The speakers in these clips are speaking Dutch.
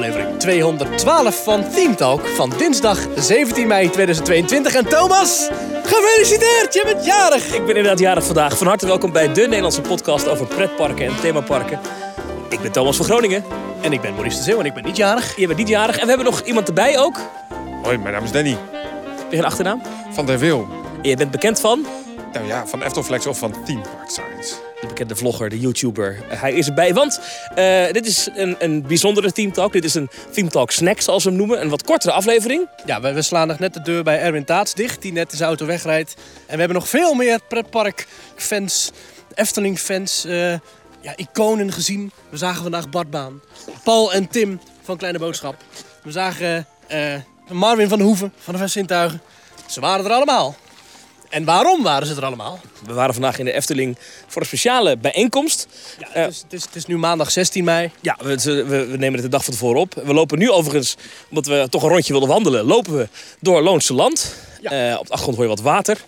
aflevering 212 van Team Talk van dinsdag 17 mei 2022. En Thomas, gefeliciteerd, je bent jarig! Ik ben inderdaad jarig vandaag. Van harte welkom bij de Nederlandse podcast over pretparken en themaparken. Ik ben Thomas van Groningen. En ik ben Maurice de Zeeuw en ik ben niet jarig. Je bent niet jarig. En we hebben nog iemand erbij ook. Hoi, mijn naam is Danny Heb je een achternaam? van der Wil. En je bent bekend van Nou ja, van Eftelflex of van Team Park Science. De bekende vlogger, de YouTuber. Hij is erbij, want eh, dit is een, een bijzondere Team Talk. Dit is een Team Talk snack, zoals we hem noemen. Een wat kortere aflevering. Ja, we, slaan nog net de deur bij Erwin Taats dicht, die net zijn auto wegrijdt. En we hebben nog veel meer pretparkfans, Efteling-fans, eh, ja, iconen gezien. We zagen vandaag Bart Baan, Paul en Tim van Kleine Boodschap. We zagen eh, Marvin van Hoeven van de Vest Sintuigen. Ze waren er allemaal. En waarom waren ze er allemaal? We waren vandaag in de Efteling voor een speciale bijeenkomst. Ja, het, is, het, is, het is nu maandag 16 mei. Ja, we, we, we nemen het de dag van tevoren op. We lopen nu overigens, omdat we toch een rondje wilden wandelen, lopen we door Loonse Land. Ja. Eh, op de achtergrond hoor je wat water.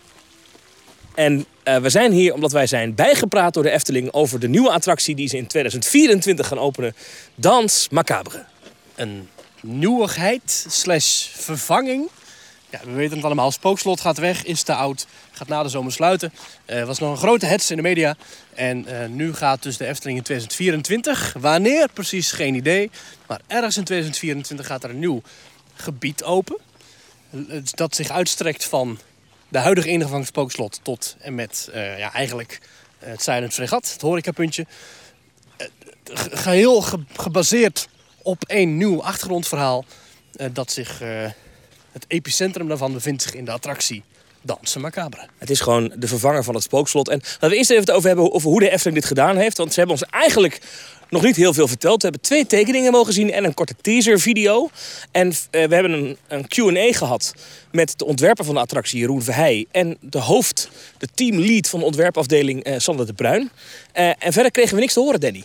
En eh, we zijn hier omdat wij zijn bijgepraat door de Efteling over de nieuwe attractie die ze in 2024 gaan openen. Dans Macabre. een nieuwigheid slash vervanging. Ja, we weten het allemaal. Spookslot gaat weg, is te oud, gaat na de zomer sluiten. Er was nog een grote hets in de media. En eh, nu gaat dus de Efteling in 2024. Wanneer precies, geen idee. Maar ergens in 2024 gaat er een nieuw gebied open. Eh, Dat zich uitstrekt van de huidige ingang Spookslot tot en met eh, ja, eigenlijk eh, het Silent Fregat, het horecapuntje. Eh, ge- Geheel ge- gebaseerd op één nieuw achtergrondverhaal. eh, dat zich, eh, het epicentrum daarvan bevindt zich in de attractie Dansen Macabre. Het is gewoon de vervanger van het spookslot. En laten we eerst even het over hebben over hoe de Efteling dit gedaan heeft. Want ze hebben ons eigenlijk nog niet heel veel verteld. We hebben twee tekeningen mogen zien en een korte teaser video. En eh, we hebben een, een Q&A gehad met de ontwerper van de attractie, Jeroen Verheij. En de hoofd, de teamlead van de ontwerpafdeling, eh Sander de Bruin. Eh, en verder kregen we niks te horen, Danny.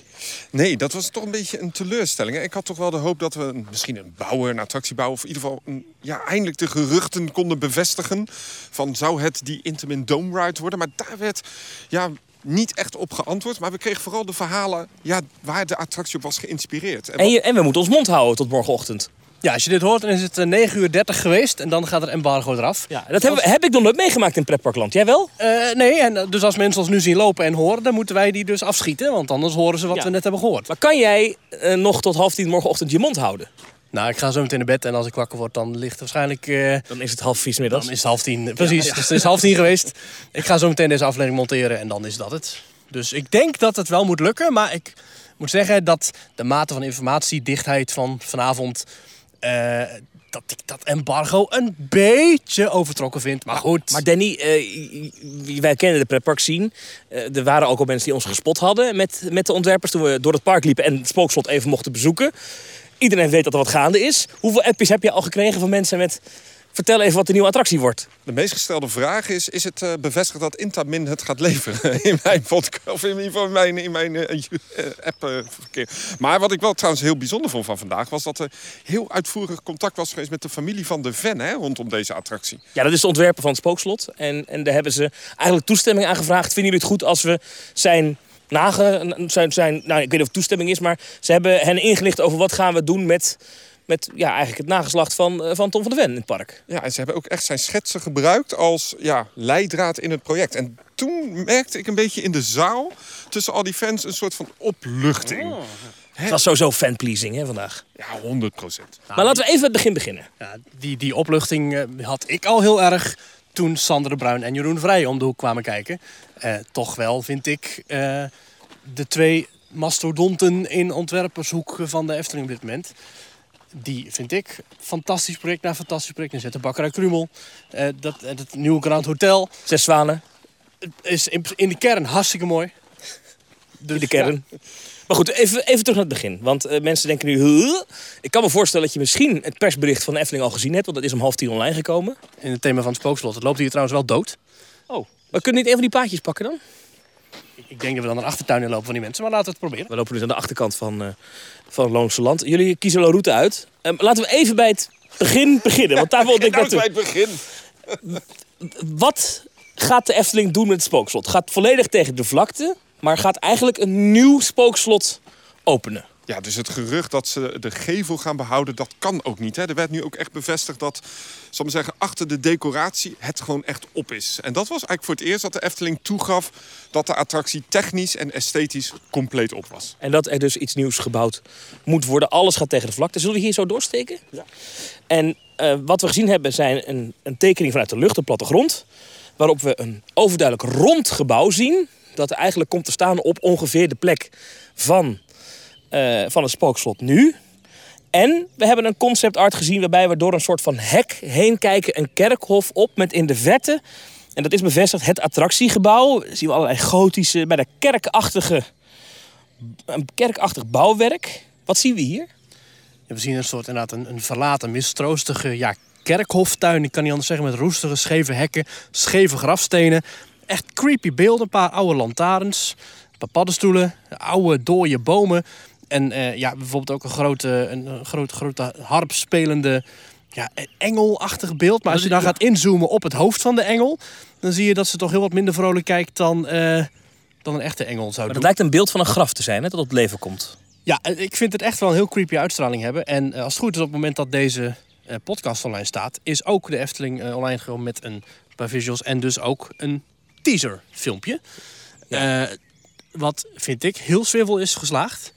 Nee, dat was toch een beetje een teleurstelling. Ik had toch wel de hoop dat we misschien een bouwer, een attractiebouwer... of in ieder geval ja, eindelijk de geruchten konden bevestigen... van zou het die Intamin Dome Ride worden. Maar daar werd ja, niet echt op geantwoord. Maar we kregen vooral de verhalen ja, waar de attractie op was geïnspireerd. En En, je, en we moeten ons mond houden tot morgenochtend. Ja, als je dit hoort, dan is het eh, 9 uur 30 geweest en dan gaat er embargo eraf. Ja, dat we- heb ik nog nooit meegemaakt in pretparkland. Jij wel? Eh, nee, en eh, dus als mensen ons nu zien lopen en horen, dan moeten wij die dus afschieten. Want anders horen ze wat Ja. we net hebben gehoord. Maar kan jij eh, nog tot half tien morgenochtend je mond houden? Nou, ik ga zo meteen naar bed en als ik wakker word, dan ligt het waarschijnlijk... eh, Dan is het half vies middags. Dan is het half tien. Precies, dus het is half tien geweest. Ik ga zo meteen deze aflevering monteren en dan is dat het. Dus ik denk dat het wel moet lukken. Maar ik moet zeggen dat de mate van informatiedichtheid van vanavond... eh, dat ik dat embargo een beetje overtrokken vind. Maar goed. Maar Danny, eh, wij kennen de pretpark zien. er waren ook al mensen die ons gespot hadden met, met de ontwerpers toen we door het park liepen en het spookslot even mochten bezoeken. Iedereen weet dat er wat gaande is. Hoeveel appjes heb je al gekregen van mensen met vertel even wat de nieuwe attractie wordt? De meest gestelde vraag is: is het eh, bevestigd dat Intamin het gaat leveren in mijn podcast of in ieder geval in mijn, in mijn eh, eh, app-verkeer? maar wat ik wel trouwens heel bijzonder vond van vandaag was dat er heel uitvoerig contact was geweest met de familie van de Ven hè, rondom deze attractie. Ja, dat is de ontwerper van het spookslot. En, en daar hebben ze eigenlijk toestemming aan gevraagd. Vinden jullie het goed als we zijn nage... Zijn, zijn, nou, ik weet niet of het toestemming is, maar ze hebben hen ingelicht over wat gaan we doen met... Met ja, eigenlijk het nageslacht van, eh, van Tom van de Ven in het park. Ja, en ze hebben ook echt zijn schetsen gebruikt als ja, leidraad in het project. En toen merkte ik een beetje in de zaal tussen al die fans een soort van opluchting. Het was sowieso fanpleasing hè, vandaag. Ja, 100 procent. Maar laten we even het begin beginnen. Ja, die, die opluchting eh, had ik al heel erg toen Sander de Bruin en Jeroen Vrij om de hoek kwamen kijken. Eh, toch wel vind ik eh, de twee mastodonten in ontwerpershoek van de Efteling op dit moment. Die vind ik fantastisch project na fantastisch project neerzetten. Bakkerij Krumel, eh, dat, het nieuwe Grand Hotel Zes zwanen is in, in de kern hartstikke mooi. Dus, in de kern. Maar goed, even, even terug naar het begin. Want eh, mensen denken nu... "Huh?" Ik kan me voorstellen dat je misschien het persbericht van de Efteling al gezien hebt. Want dat is om half tien online gekomen. in het thema van het spookslot. Het loopt hier trouwens wel dood. Oh. We kunnen niet een van die paadjes pakken dan? Ik denk dat we dan een achtertuin in lopen van die mensen, maar laten we het proberen. We lopen dus aan de achterkant van, eh van Loonse Land. Jullie kiezen een route uit. Ehm, laten we even bij het begin beginnen. Want daar wilde ik Nou, bij naartoe. het begin. Wat gaat de Efteling doen met het spookslot? Gaat volledig tegen de vlakte, maar gaat eigenlijk een nieuw spookslot openen. Ja, dus het gerucht dat ze de gevel gaan behouden, dat kan ook niet. Hè. Er werd nu ook echt bevestigd dat, zal ik maar zeggen, achter de decoratie het gewoon echt op is. En dat was eigenlijk voor het eerst dat de Efteling toegaf dat de attractie technisch en esthetisch compleet op was. En dat er dus iets nieuws gebouwd moet worden. Alles gaat tegen de vlakte. Zullen we hier zo doorsteken? Ja. En eh, wat we gezien hebben zijn een, een tekening vanuit de lucht, een plattegrond. Waarop we een overduidelijk rond gebouw zien. Dat eigenlijk komt te staan op ongeveer de plek van, eh, van het spookslot nu. En we hebben een concept art gezien waarbij we door een soort van hek heen kijken. Een kerkhof op met in de vette, en dat is bevestigd, het attractiegebouw. Zien we allerlei gotische, bij de kerkachtige, een kerkachtig bouwwerk. Wat zien we hier? Ja, we zien een soort inderdaad een, een verlaten, mistroostige ja, kerkhoftuin. Ik kan niet anders zeggen, met roestige, scheve hekken, scheve grafstenen. Echt creepy beelden, een paar oude lantaarns, een paar paddenstoelen, oude dode bomen. En eh, ja, bijvoorbeeld ook een grote, een, een grote, grote harp spelende ja, engelachtig beeld. Maar als je dan gaat inzoomen op het hoofd van de engel, dan zie je dat ze toch heel wat minder vrolijk kijkt dan, eh, dan een echte engel zou Maar doen. dat lijkt een beeld van een graf te zijn, hè, dat op het leven komt. Ja, eh, ik vind het echt wel een heel creepy uitstraling hebben. En als het goed is, op het moment dat deze podcast online staat, is ook de Efteling online gekomen met een paar visuals en dus ook een teaser filmpje. Eh, wat vind ik heel swivel is geslaagd.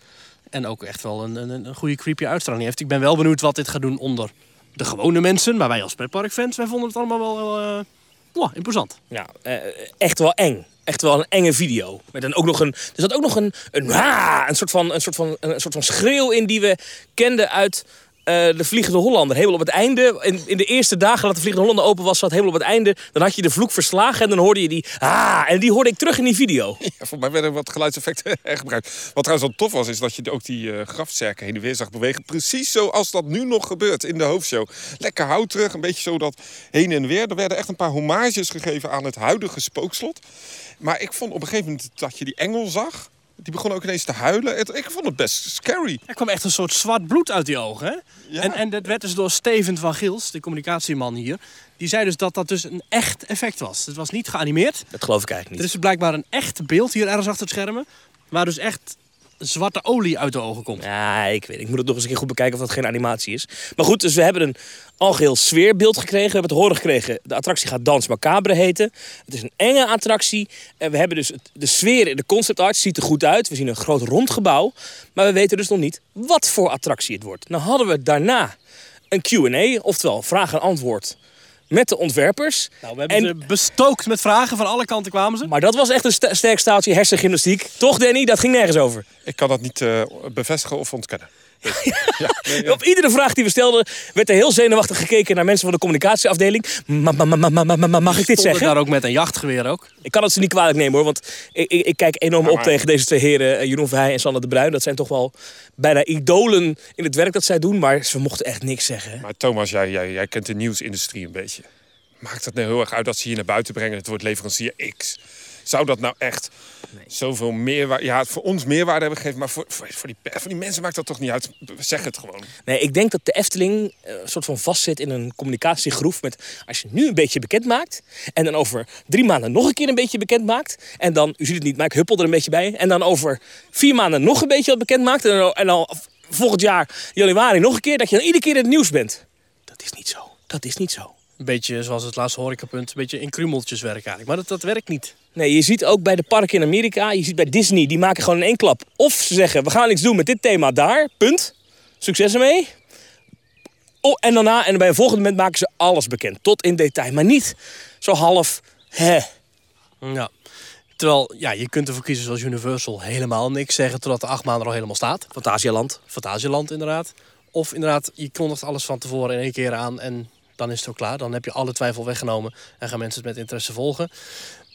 En ook echt wel een, een, een goede creepy uitstraling heeft. Ik ben wel benieuwd wat dit gaat doen onder de gewone mensen. Maar wij als pretparkfans, wij vonden het allemaal wel eh wow, imposant. Ja, eh, echt wel eng. Echt wel een enge video. Met dan ook nog een. Er zat ook nog een. Een, een, soort, van, een, soort, van, een soort van schreeuw in die we kenden uit. Eh, de Vliegende Hollander. Helemaal op het einde. In, in de eerste dagen dat de Vliegende Hollander open was, zat helemaal op het einde. Dan had je de vloek verslagen en dan hoorde je die. Ah, en die hoorde ik terug in die video. Ja, voor mij werden wat geluidseffecten gebruikt. Wat trouwens wel tof was, is dat je ook die eh grafzerken heen en weer zag bewegen. Precies zoals dat nu nog gebeurt in de hoofdshow. Lekker hout terug, een beetje zo dat heen en weer. Er werden echt een paar hommages gegeven aan het huidige spookslot. Maar ik vond op een gegeven moment dat je die engel zag. Die begon ook ineens te huilen. Het- Ik vond het best scary. Er kwam echt een soort zwart bloed uit die ogen. Hè? Ja. En, en dat werd dus door Steven van Gils, de communicatieman hier. Die zei dus dat dat dus een echt effect was. Het was niet geanimeerd. Dat geloof ik eigenlijk Er niet. is dus blijkbaar een echt beeld hier ergens achter het schermen. Waar dus echt zwarte olie uit de ogen komt. Ja, ik weet. Ik moet het nog eens een keer goed bekijken of dat geen animatie is. Maar goed, dus we hebben een algeheel sfeerbeeld gekregen. We hebben te horen gekregen. De attractie gaat Dans Macabre heten. Het is een enge attractie. En we hebben dus het- de sfeer in de concept art ziet er goed uit. We zien een groot rond gebouw. Maar we weten dus nog niet wat voor attractie het wordt. Nou hadden we daarna een Q&A, oftewel vraag en antwoord met de ontwerpers. Nou, we hebben En- ze bestookt met vragen. Van alle kanten kwamen ze. Maar dat was echt een st- sterk staaltje hersengymnastiek. Toch Danny? Dat ging nergens over. Ik kan dat niet eh, bevestigen of ontkennen. Op iedere vraag die we stelden werd er heel zenuwachtig gekeken naar mensen van de communicatieafdeling. Ma- ma- ma- ma- ma- ma- ma- Mag ik dit zeggen? daar ook met een jachtgeweer ook. Ik kan het ze niet kwalijk nemen hoor, want ik, ik, ik kijk enorm Ja, op tegen deze twee heren, eh, Jeroen Verheij en Sander de Bruin. Dat zijn toch wel bijna idolen in het werk dat zij doen, maar ze mochten echt niks zeggen. hè. Maar Thomas, jij, jij, jij kent de nieuwsindustrie een beetje. Maakt het nou heel erg uit dat ze hier naar buiten brengen? Het wordt leverancier X. Zou dat nou echt zoveel meerwaarde... Ja, voor ons meerwaarde hebben gegeven, maar voor, voor, voor, die, voor die mensen maakt dat toch niet uit? Zeg het gewoon. Nee, ik denk dat de Efteling eh, een soort van vastzit in een communicatiegroef met als je nu een beetje bekend maakt en dan over drie maanden nog een keer een beetje bekend maakt en dan, u ziet het niet, maar ik huppel er een beetje bij en dan over vier maanden nog een beetje wat bekend maakt en dan, en dan volgend jaar januari nog een keer, dat je dan iedere keer in het nieuws bent. Dat is niet zo. Dat is niet zo. Een beetje zoals het laatste horecapunt. Een beetje in krumeltjes werken eigenlijk. Maar dat, dat werkt niet. Nee, je ziet ook bij de parken in Amerika, je ziet bij Disney, die maken gewoon in één klap. Of ze zeggen, we gaan iets doen met dit thema daar, punt. Succes ermee. Oh, en daarna, en bij een volgend moment maken ze alles bekend, tot in detail. Maar niet zo half, hè. Ja. Terwijl, ja, je kunt ervoor kiezen zoals Universal helemaal niks zeggen totdat de acht maanden al helemaal staat. Fantasialand. Fantasieland inderdaad. Of inderdaad, je kondigt alles van tevoren in één keer aan en dan is het ook klaar. Dan heb je alle twijfel weggenomen en gaan mensen het met interesse volgen.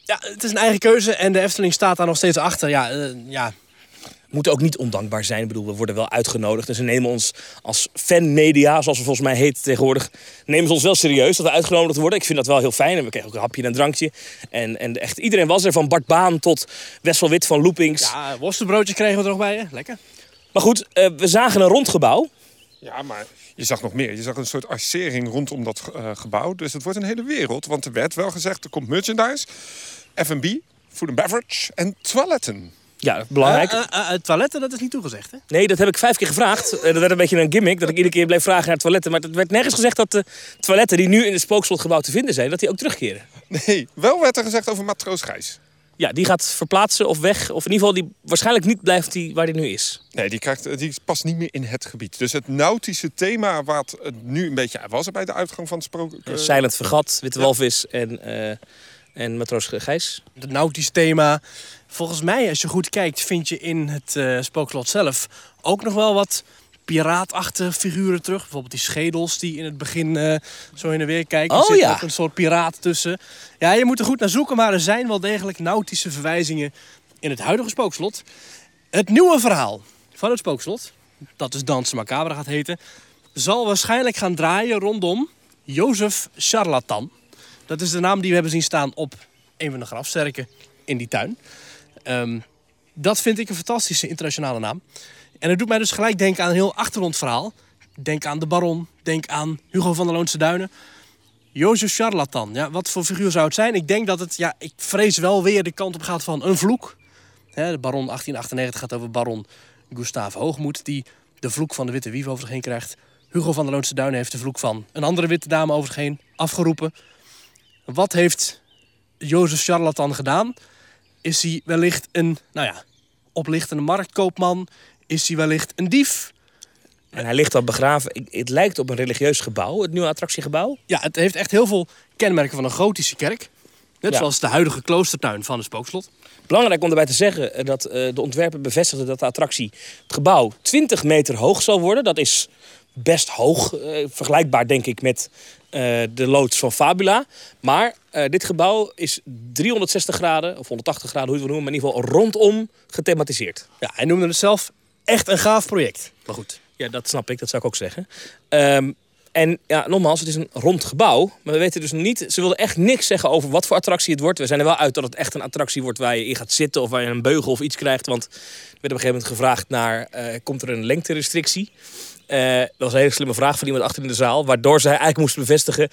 Ja, het is een eigen keuze en de Efteling staat daar nog steeds achter. Ja, eh, ja. We moeten ook niet ondankbaar zijn. Ik bedoel, we worden wel uitgenodigd. En ze nemen ons als fanmedia, zoals we volgens mij heet tegenwoordig, nemen ze ons wel serieus dat we uitgenodigd worden. Ik vind dat wel heel fijn. En we kregen ook een hapje en een drankje. En, en echt iedereen was er, van Bart Baan tot Wessel Wit van Loopings. ja worstenbroodjes kregen we er nog bij, hè? Lekker. Maar goed, eh, we zagen een rondgebouw. Ja, maar je zag nog meer. Je zag een soort arcering rondom dat eh, gebouw. Dus het wordt een hele wereld. Want er werd wel gezegd, er komt merchandise, F&B, food and beverage en toiletten. Ja, belangrijk. Eh, eh, toiletten, dat is niet toegezegd, hè? Nee, dat heb ik vijf keer gevraagd. Dat werd een beetje een gimmick, dat ik iedere keer bleef vragen naar toiletten. Maar het werd nergens gezegd dat de toiletten die nu in het spookslotgebouw te vinden zijn, dat die ook terugkeren. Nee, wel werd er gezegd over matroos Gijs. Ja, die gaat verplaatsen of weg. Of in ieder geval, die, waarschijnlijk niet blijft die waar die nu is. Nee, die, krijgt, die past niet meer in het gebied. Dus het nautische thema wat het nu een beetje was bij de uitgang van het sprook... eh, Silent Vergat, Witte Walvis en, eh en Matroos Gijs. Het nautisch thema. Volgens mij, als je goed kijkt, vind je in het eh spookslot zelf ook nog wel wat piraatachtige figuren terug. Bijvoorbeeld die schedels die in het begin eh, zo heen en weer kijken. Oh, er zit ja. ook een soort piraat tussen. Ja, je moet er goed naar zoeken, maar er zijn wel degelijk nautische verwijzingen in het huidige spookslot. Het nieuwe verhaal van het spookslot, dat dus Dansen Macabre gaat heten, zal waarschijnlijk gaan draaien rondom Jozef Charlatan. Dat is de naam die we hebben zien staan op een van de grafzerken in die tuin. Ehm, dat vind ik een fantastische internationale naam. En het doet mij dus gelijk denken aan een heel achtergrondverhaal. Denk aan de Baron, denk aan Hugo van der Loonse Duinen. Jozef Charlatan, ja, wat voor figuur zou het zijn? Ik denk dat het, ja, ik vrees wel weer de kant op gaat van een vloek. De Baron 1898 gaat over Baron Gustave Hoogmoed, die de vloek van de Witte Wief over zich heen krijgt. Hugo van der Loonse Duinen heeft de vloek van een andere witte dame over zich heen afgeroepen. Wat heeft Jozef Charlatan gedaan? Is hij wellicht een, nou ja, oplichtende marktkoopman? Is hij wellicht een dief? En hij ligt al begraven. Het lijkt op een religieus gebouw, het nieuwe attractiegebouw. Ja, het heeft echt heel veel kenmerken van een gotische kerk. Net Ja. zoals de huidige kloostertuin van het spookslot. Belangrijk om erbij te zeggen eh, dat eh, de ontwerper bevestigde dat de attractie, het gebouw, 20 meter hoog zal worden. Dat is best hoog, eh, vergelijkbaar denk ik met eh, de loods van Fabula. Maar eh, dit gebouw is 360 graden, of 180 graden, hoe je het wil noemen, maar in ieder geval rondom gethematiseerd. Ja, hij noemde het zelf echt een gaaf project. Maar goed. Ja, dat snap ik, dat zou ik ook zeggen. Ehm, en ja, nogmaals, het is een rond gebouw. Maar we weten dus niet, ze wilden echt niks zeggen over wat voor attractie het wordt. We zijn er wel uit dat het echt een attractie wordt waar je in gaat zitten of waar je een beugel of iets krijgt. Want er werd op een gegeven moment gevraagd naar, eh, komt er een lengterestrictie? Eh, dat was een hele slimme vraag van iemand achter in de zaal. Waardoor zij eigenlijk moesten bevestigen,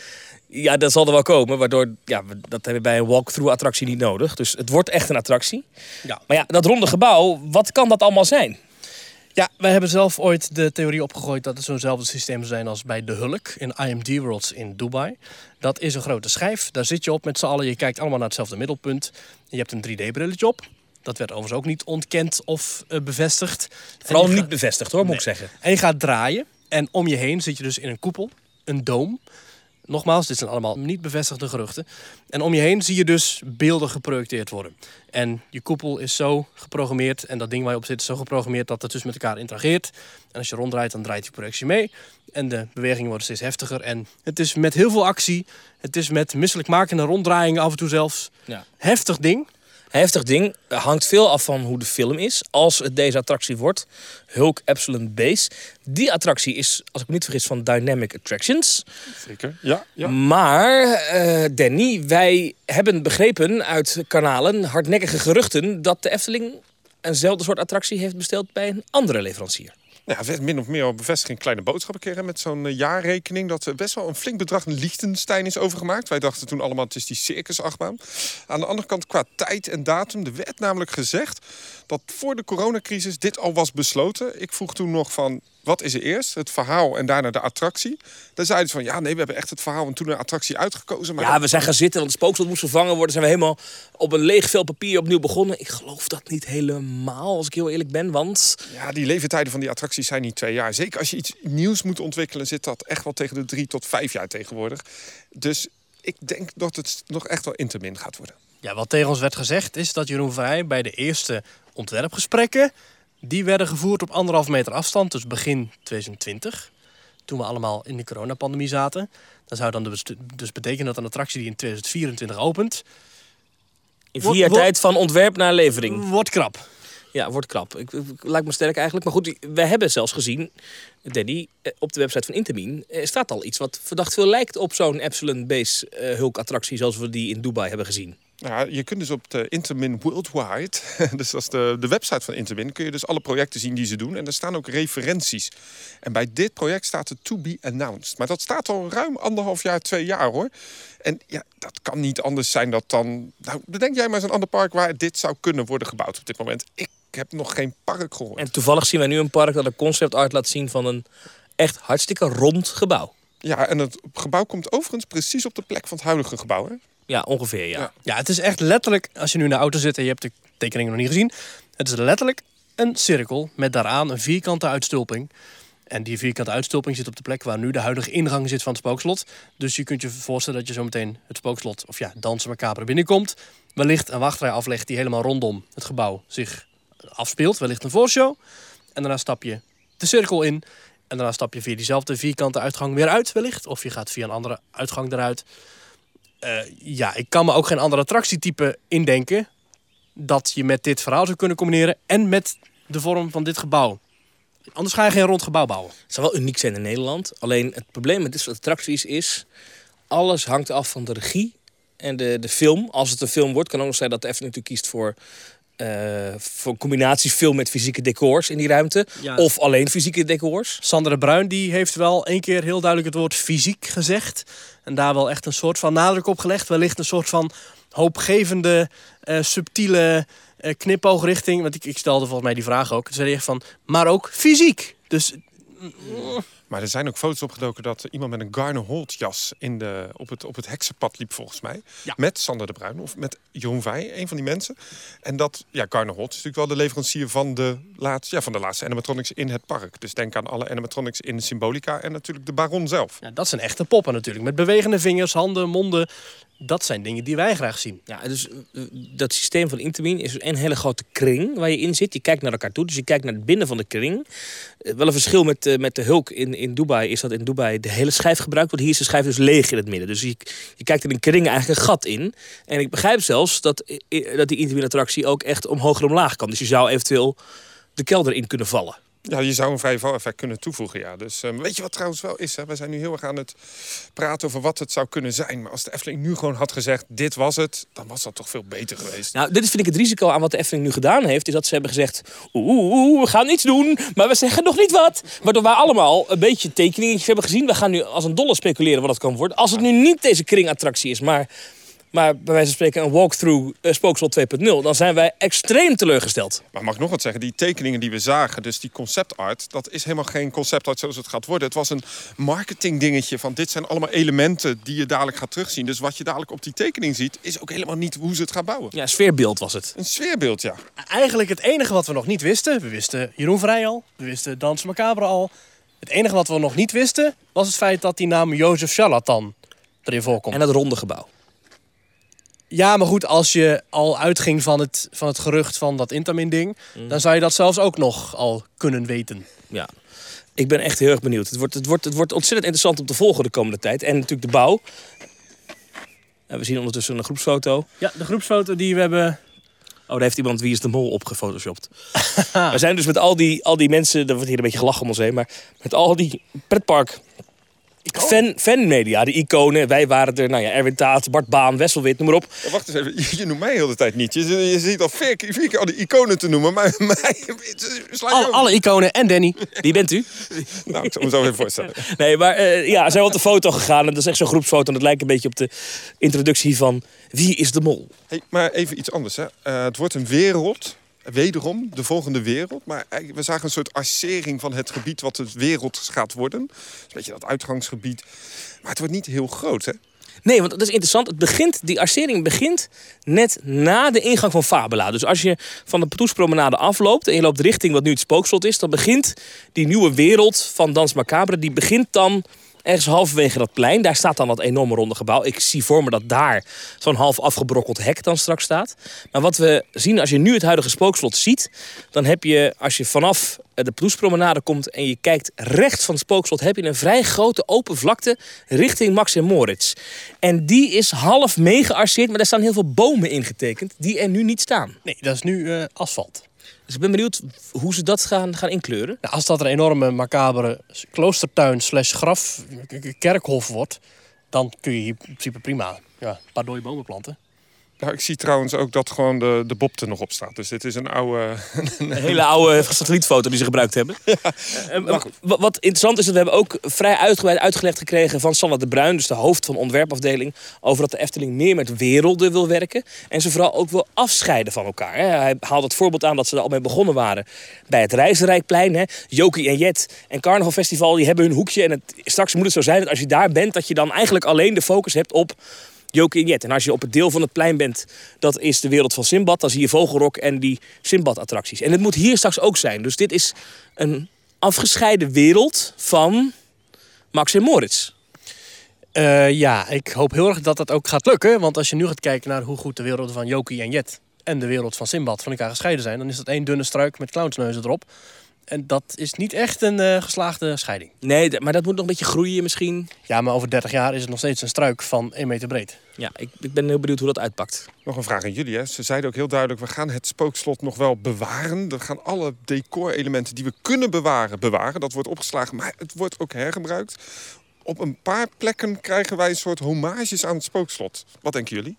ja, dat zal er wel komen. Waardoor, ja, we- dat hebben we bij een walkthrough attractie niet nodig. Dus het wordt echt een attractie. Ja. Maar ja, dat ronde gebouw, wat kan dat allemaal zijn? Ja, wij hebben zelf ooit de theorie opgegooid dat het zo'nzelfde systeem zou zijn als bij de Hulk in IMD Worlds in Dubai. Dat is een grote schijf, daar zit je op met z'n allen, je kijkt allemaal naar hetzelfde middelpunt. Je hebt een 3D-brilletje op. Dat werd overigens ook niet ontkend of eh, bevestigd. Vooral niet bevestigd hoor, moet ik zeggen. En je gaat draaien en om je heen zit je dus in een koepel, een doom. Nogmaals, dit zijn allemaal niet bevestigde geruchten. En om je heen zie je dus beelden geprojecteerd worden. En je koepel is zo geprogrammeerd en dat ding waar je op zit is zo geprogrammeerd dat het dus met elkaar interageert. En als je ronddraait, dan draait die projectie mee. En de bewegingen worden steeds heftiger. En het is met heel veel actie. Het is met misselijkmakende ronddraaiingen af en toe zelfs. Ja. Heftig ding. Heftig ding. Hangt veel af van hoe de film is. Als het deze attractie wordt. Hulk Epsilon Base. Die attractie is, als ik me niet vergis, van Dynamic Attractions. Zeker. Ja, ja. Maar, eh, Danny, wij hebben begrepen uit kanalen, hardnekkige geruchten... dat de Efteling eenzelfde soort attractie heeft besteld bij een andere leverancier. Nou ja, min of meer al bevestigd in kleine boodschap een keer hè, met zo'n eh, jaarrekening. Dat er best wel een flink bedrag in Liechtenstein is overgemaakt. Wij dachten toen allemaal het is die circusachtbaan. Aan de andere kant qua tijd en datum. Er werd namelijk gezegd dat voor de coronacrisis dit al was besloten. Ik vroeg toen nog van wat is er eerst? Het verhaal en daarna de attractie. Daar zeiden ze van ja nee we hebben echt het verhaal en toen een attractie uitgekozen. Maar Ja, we zijn gaan zitten, want het spookslot moest vervangen worden. Zijn we helemaal op een leeg vel papier opnieuw begonnen. Ik geloof dat niet helemaal, als ik heel eerlijk ben. Want Ja, die leeftijden van die attracties zijn niet twee jaar. Zeker als je iets nieuws moet ontwikkelen, zit dat echt wel tegen de drie tot vijf jaar tegenwoordig. Dus ik denk dat het nog echt wel intermin gaat worden. Ja, wat tegen ons werd gezegd is dat Jeroen Vrij bij de eerste ontwerpgesprekken... die werden gevoerd op anderhalf meter afstand, dus begin 2020. Toen we allemaal in de coronapandemie zaten. Dat zou dan dus- betekenen dat een attractie die in 2024 opent... in vier jaar tijd van ontwerp naar levering. wordt krap. Ja, wordt krap. Ik, ik- lijkt me sterk eigenlijk. Maar goed, we hebben zelfs gezien, Danny, eh, op de website van Intermin staat al iets wat verdacht veel lijkt op zo'n Epsilon Base eh, Hulk attractie zoals we die in Dubai hebben gezien. Ja, je kunt dus op de Intermin Worldwide, dus dat is de, de website van Intermin, kun je dus alle projecten zien die ze doen. En er staan ook referenties. En bij dit project staat het to be announced. Maar dat staat al ruim anderhalf jaar, twee jaar hoor. En ja, dat kan niet anders zijn dat dan... Nou, bedenk jij maar eens een ander park waar dit zou kunnen worden gebouwd op dit moment. Ik heb nog geen park gehoord. En toevallig zien wij nu een park dat een concept art laat zien van een echt hartstikke rond gebouw. Ja, en het gebouw komt overigens precies op de plek van het huidige gebouw. Hè? Ja, ongeveer, ja. Ja. Het is echt letterlijk, als je nu in de auto zit en je hebt de tekeningen nog niet gezien. Het is letterlijk een cirkel met daaraan een vierkante uitstulping. En die vierkante uitstulping zit op de plek waar nu de huidige ingang zit van het spookslot. Dus je kunt je voorstellen dat je zometeen het spookslot, of ja, Dansen Macabre binnenkomt. Wellicht een wachtrij aflegt die helemaal rondom het gebouw zich afspeelt. Wellicht een voorshow. En daarna stap je de cirkel in. En daarna stap je via diezelfde vierkante uitgang weer uit, wellicht. Of je gaat via een andere uitgang eruit. Eh, ja, ik kan me ook geen andere attractietype indenken. dat je met dit verhaal zou kunnen combineren. en met de vorm van dit gebouw. Anders ga je geen rond gebouw bouwen. Het zou wel uniek zijn in Nederland. Alleen het probleem met dit soort attracties is... alles hangt af van de regie en de, de film. Als het een film wordt, kan ook nog zijn dat de Efteling natuurlijk kiest voor... eh, voor een combinatie film met fysieke decors in die ruimte. Ja. Of alleen fysieke decors. Sander de Bruin die heeft wel één keer heel duidelijk het woord fysiek gezegd. En daar wel echt een soort van nadruk op gelegd. Wellicht een soort van hoopgevende, eh, subtiele eh, knipoogrichting. Want ik, ik stelde volgens mij die vraag ook. Toen zei echt van, maar ook fysiek. Dus Maar er zijn ook foto's opgedoken dat iemand met een Garner Holt jas in de, op, het, op het heksenpad liep volgens mij. Ja. Met Sander de Bruin of met Jeroen Wij, een van die mensen. En dat, ja, Garner Holt is natuurlijk wel de leverancier van de, laatste, ja, van de laatste animatronics in het park. Dus denk aan alle animatronics in Symbolica en natuurlijk de Baron zelf. ja, dat zijn echte poppen natuurlijk. Met bewegende vingers, handen, monden. Dat zijn dingen die wij graag zien. Ja, dus eh, dat systeem van Intermin is een hele grote kring waar je in zit. Je kijkt naar elkaar toe, dus je kijkt naar het binnen van de kring. Eh, wel een verschil met, eh, met de Hulk in, in Dubai is dat in Dubai de hele schijf gebruikt wordt. Hier is de schijf dus leeg in het midden. Dus je, kijkt in een kring eigenlijk een gat in. En ik begrijp zelfs dat, dat die Intermin attractie ook echt omhoog en omlaag kan. Dus je zou eventueel de kelder in kunnen vallen. Ja, je zou een vrije valeffect kunnen toevoegen, ja. Dus eh, weet je wat trouwens wel is? Hè? Wij zijn nu heel erg aan het praten over wat het zou kunnen zijn. Maar als de Efteling nu gewoon had gezegd, dit was het... dan was dat toch veel beter geweest. Nou, dit is vind ik het risico aan wat de Efteling nu gedaan heeft. Is dat ze hebben gezegd, oeh, we gaan iets doen, maar we zeggen nog niet wat. Waardoor wij allemaal een beetje tekeningetjes hebben gezien. We gaan nu als een dolle speculeren wat dat kan worden. Als het nu niet deze kringattractie is, maar, maar bij wijze van spreken een walkthrough uh, Spookslot 2.0... dan zijn wij extreem teleurgesteld. Maar mag ik nog wat zeggen? Die tekeningen die we zagen, dus die concept art... dat is helemaal geen concept art zoals het gaat worden. Het was een marketing dingetje van dit zijn allemaal elementen... die je dadelijk gaat terugzien. Dus wat je dadelijk op die tekening ziet... is ook helemaal niet hoe ze het gaan bouwen. Ja, sfeerbeeld was het. Een sfeerbeeld, ja. Eigenlijk het enige wat we nog niet wisten. We wisten Jeroen Vrij al. We wisten Dans Macabre al. Het enige wat we nog niet wisten... was het feit dat die naam Jozef Charlatan erin voorkomt. En dat ronde gebouw. Ja, maar goed, als je al uitging van het, van het gerucht van dat Intamin-ding... dan zou je dat zelfs ook nog al kunnen weten. Ja. Ik ben echt heel erg benieuwd. Het wordt, het, wordt, het wordt ontzettend interessant om te volgen de komende tijd. En natuurlijk de bouw. En we zien ondertussen een groepsfoto. Ja, de groepsfoto die we hebben... Oh, daar heeft iemand Wie is de Mol op gefotoshopt. we zijn dus met al die, al die mensen, er wordt hier een beetje gelachen om ons heen, maar met al die pretpark fan, fanmedia, de iconen. Wij waren er, nou ja, Erwin Taat, Bart Baan, Wesselwit, noem maar op. Ja, Wacht eens even, je, je noemt mij heel de tijd niet. Je, je ziet al vier, keer- vier keer al die iconen te noemen. Maar mij Alle, alle iconen en Danny. Wie bent u? Nou, ik zal me zo even voorstellen. Nee, maar eh, ja, zijn we op de foto gegaan. En dat is echt zo'n groepsfoto. En dat lijkt een beetje op de introductie van Wie is de Mol? Hey, maar even iets anders. Hè. Eh, het wordt een wereld. Wederom de volgende wereld. Maar eigenlijk- we zagen een soort arcering van het gebied wat het wereld gaat worden. Een beetje dat uitgangsgebied. Maar het wordt niet heel groot, hè? Nee, want dat is interessant. Het begint, die arcering begint net na de ingang van Fabula. Dus als je van de Poespromenade afloopt en je loopt richting wat nu het spookslot is, dan begint die nieuwe wereld van Dans Macabre, die begint dan ergens halverwege dat plein. Daar staat dan dat enorme ronde gebouw. Ik zie voor me dat daar zo'n half afgebrokkeld hek dan straks staat. Maar wat we zien als je nu het huidige spookslot ziet, dan heb je als je vanaf de Poespromenade komt en je kijkt rechts van het spookslot, heb je een vrij grote open vlakte richting Max en Moritz. En die is half meegearceerd, maar daar staan heel veel bomen ingetekend die er nu niet staan. Nee, dat is nu eh, asfalt. Dus ik ben benieuwd hoe ze dat gaan, gaan inkleuren. Als dat een enorme macabere kloostertuin slash graf kerkhof wordt... dan kun je hier in principe prima ja, een paar dode bomen planten. Nou, ik zie trouwens ook dat gewoon de, de Bob er nog op staat. Dus dit is een oude... Een hele oude satellietfoto die ze gebruikt hebben. Eh, eh, wat wat interessant is, dat we hebben ook vrij uitgebreid uitgelegd gekregen van Sanne de Bruin, dus de hoofd van de ontwerpafdeling, over dat de Efteling meer met werelden wil werken. En ze vooral ook wil afscheiden van elkaar. hè. Hij haalt het voorbeeld aan dat ze er al mee begonnen waren bij het Reizenrijkplein. Jokie en Jet en Carnaval Festival, die hebben hun hoekje. En het, straks moet het zo zijn dat als je daar bent, dat je dan eigenlijk alleen de focus hebt op Jokie en als je op het deel van het plein bent, dat is de wereld van Simbad. Dan zie je Vogelrok en die Simbad-attracties. En het moet hier straks ook zijn. Dus dit is een afgescheiden wereld van Max en Moritz. Eh, ja, ik hoop heel erg dat dat ook gaat lukken. Want als je nu gaat kijken naar hoe goed de werelden van Jokie en Jet en de wereld van Simbad van elkaar gescheiden zijn, dan is dat één dunne struik met clownsneuzen erop. En dat is niet echt een eh, geslaagde scheiding. Nee, maar dat moet nog een beetje groeien misschien. Ja, maar over 30 jaar is het nog steeds een struik van 1 meter breed. Ja, ik, ik ben heel benieuwd hoe dat uitpakt. Nog een vraag aan jullie. Hè. Ze zeiden ook heel duidelijk, we gaan het spookslot nog wel bewaren. We gaan alle decorelementen die we kunnen bewaren, bewaren. Dat wordt opgeslagen, maar het wordt ook hergebruikt. Op een paar plekken krijgen wij een soort hommages aan het spookslot. Wat denken jullie?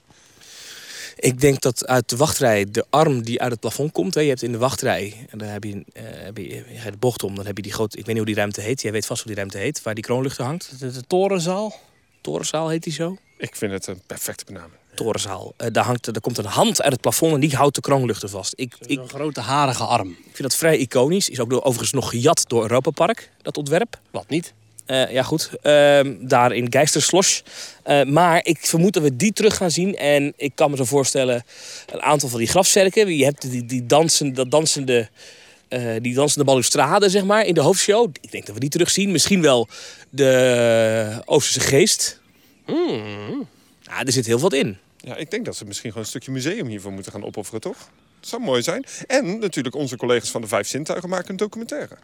Ik denk dat uit de wachtrij de arm die uit het plafond komt. Hè, je hebt in de wachtrij, en dan heb je, eh, heb je, je gaat de bocht om, dan heb je die grote, ik weet niet hoe die ruimte heet. Jij weet vast hoe die ruimte heet, waar die kroonluchter hangt. De, de torenzaal. Torenzaal heet die zo. Ik vind het een perfecte benaming. Torenzaal. Eh, daar, hangt, daar komt een hand uit het plafond en die houdt de kroonluchter vast. Ik, ik Een grote harige arm. vind dat vrij iconisch. Is ook door, overigens nog gejat door Europa Park, dat ontwerp. Wat niet? Eh, ja, goed. Ehm, daar in Geisterslosh. Eh, maar ik vermoed dat we die terug gaan zien. En ik kan me zo voorstellen, een aantal van die grafzerken. Je hebt die, die, dansen, dat dansende, eh, die dansende balustrade, zeg maar, in de hoofdshow. Ik denk dat we die terugzien. Misschien wel de Oosterse geest. Hmm. Er zit heel wat in. Ja, ik denk dat ze misschien gewoon een stukje museum hiervoor moeten gaan opofferen, toch? Dat zou mooi zijn. En natuurlijk onze collega's van de Vijf Zintuigen maken een documentaire.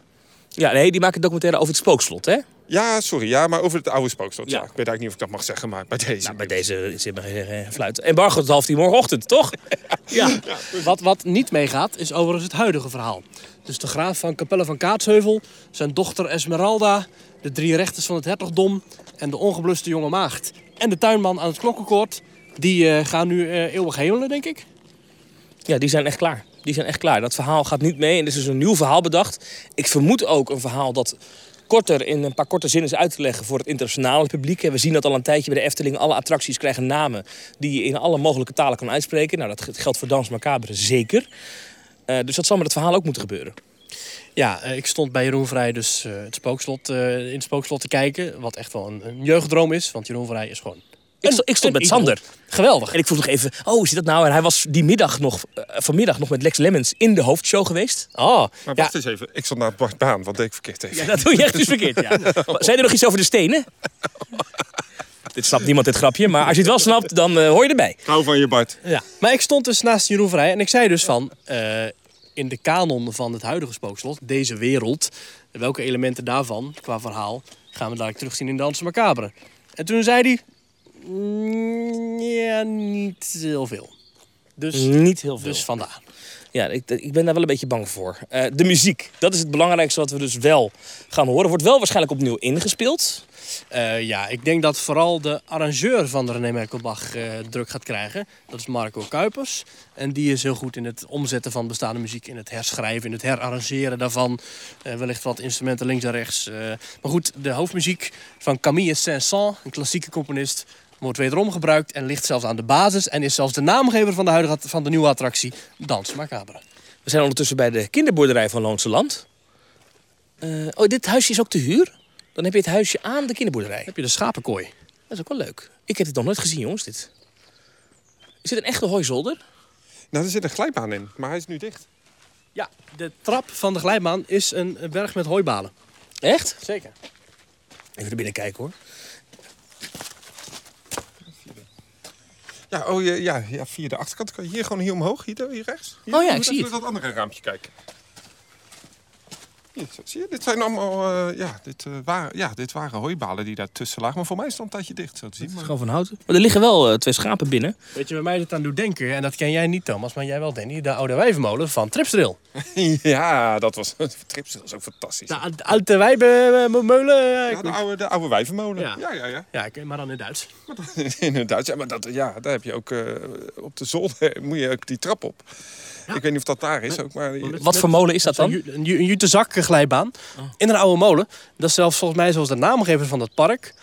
Ja, nee, die maken een documentaire over het spookslot, hè? Ja, sorry, ja, maar over het oude spookslot. Ja. Ja. Ik weet eigenlijk niet of ik dat mag zeggen, maar bij deze. Nou, bij deze zit maar geen fluit. Embargo tot half tien morgenochtend, toch? Ja. Wat, wat niet meegaat, is overigens het huidige verhaal. Dus de graaf van Capelle van Kaatsheuvel, zijn dochter Esmeralda, de drie rechters van het hertogdom en de ongebluste jonge maagd en de tuinman aan het klokkenkoord, die eh, gaan nu eh, eeuwig hemelen, denk ik. Ja, die zijn echt klaar. Die zijn echt klaar. Dat verhaal gaat niet mee. En er is dus een nieuw verhaal bedacht. Ik vermoed ook een verhaal dat korter in een paar korte zinnen is uit te leggen voor het internationale publiek. We zien dat al een tijdje bij de Efteling. Alle attracties krijgen namen die je in alle mogelijke talen kan uitspreken. Nou, dat geldt voor Dans Macabre zeker. Eh, dus dat zal met het verhaal ook moeten gebeuren. Ja, eh, ik stond bij Jeroen Vrij dus eh, het spookslot, in het spookslot te kijken. Wat echt wel een, een jeugddroom is, want Jeroen Vrij is gewoon... Ik, stond met. Sander. Geweldig. En ik vroeg nog even, oh, hoe zit dat nou? En hij was die middag nog, eh, vanmiddag nog met Lex Lemmens in de hoofdshow geweest. Oh, Maar ja, wacht eens even, ik stond naar Bart Baan, wat deed ik verkeerd even? Ja, dat doe je echt dus verkeerd, ja. Zei er nog iets over de stenen? dit snapt niemand, dit grapje. Maar als je het wel snapt, dan eh, hoor je erbij. Ik hou van je Bart. Ja, maar ik stond dus naast Jeroen Vrij en ik zei dus van... eh, in de kanon van het huidige spookslot, deze wereld... welke elementen daarvan, qua verhaal... gaan we dadelijk terugzien in Dansen Macabre. En toen zei hij... "Mm, ja, niet heel veel. Dus, Niet heel veel. dus vandaar. Ja, ik, ik ben daar wel een beetje bang voor. Eh, de muziek, dat is het belangrijkste wat we dus wel gaan horen. Wordt wel waarschijnlijk opnieuw ingespeeld. Eh, ja, ik denk dat vooral de arrangeur van de René Merkelbach eh, druk gaat krijgen. Dat is Marco Kuipers. En die is heel goed in het omzetten van bestaande muziek, in het herschrijven, in het herarrangeren daarvan. Wellicht wat instrumenten links en rechts. maar goed, de hoofdmuziek van Camille Saint-Saëns, een klassieke componist, wordt wederom gebruikt en ligt zelfs aan de basis. En is zelfs de naamgever van de, huidige, van de nieuwe attractie Dans Macabre. We zijn ondertussen bij de kinderboerderij van Loonse Land. Eh, oh, dit huisje is ook te huur? Dan heb je het huisje aan de kinderboerderij. heb je de schapenkooi. Dat is ook wel leuk. Ik heb dit nog nooit gezien, jongens. Dit. Is dit een echte hooizolder? Nou, er zit een glijbaan in, maar hij is nu dicht. Ja, de trap van de glijbaan is een berg met hooibalen. Echt? Zeker. Even naar binnen kijken hoor. Ja, oh, ja, ja, via de achterkant kan je hier gewoon hier omhoog, hier, hier rechts. Hier, Oh ja, ik moet zie het. naar dat andere raampje kijken. Zie je, dit zijn allemaal, eh, ja, dit, eh, waren, ja, dit waren hooibalen die daartussen lagen. Maar voor mij is het al een tijdje dicht, zo te zien. Maar... gewoon van houten. Maar er liggen wel eh, twee schapen binnen. Weet je, bij mij dit aan doet denken, en dat ken jij niet Thomas, maar jij wel Danny, de oude wijvenmolen van Tripsdrill. ja, dat was, Trips dat is ook fantastisch. De oude wijvenmolen. ja, de oude, de oude wijvenmolen. Ja. Ja, ja, ja. Ja, maar dan in Duits. In het Duits. Ja, maar dat, ja, daar heb je ook, eh, op de zolder moet je ook die trap op. Ik weet niet of dat daar is ook, maar... Wat voor molen is dat dan? een, ju- een jutezak glijbaan in een oude molen. Dat is zelfs volgens mij zoals de naamgever van dat park.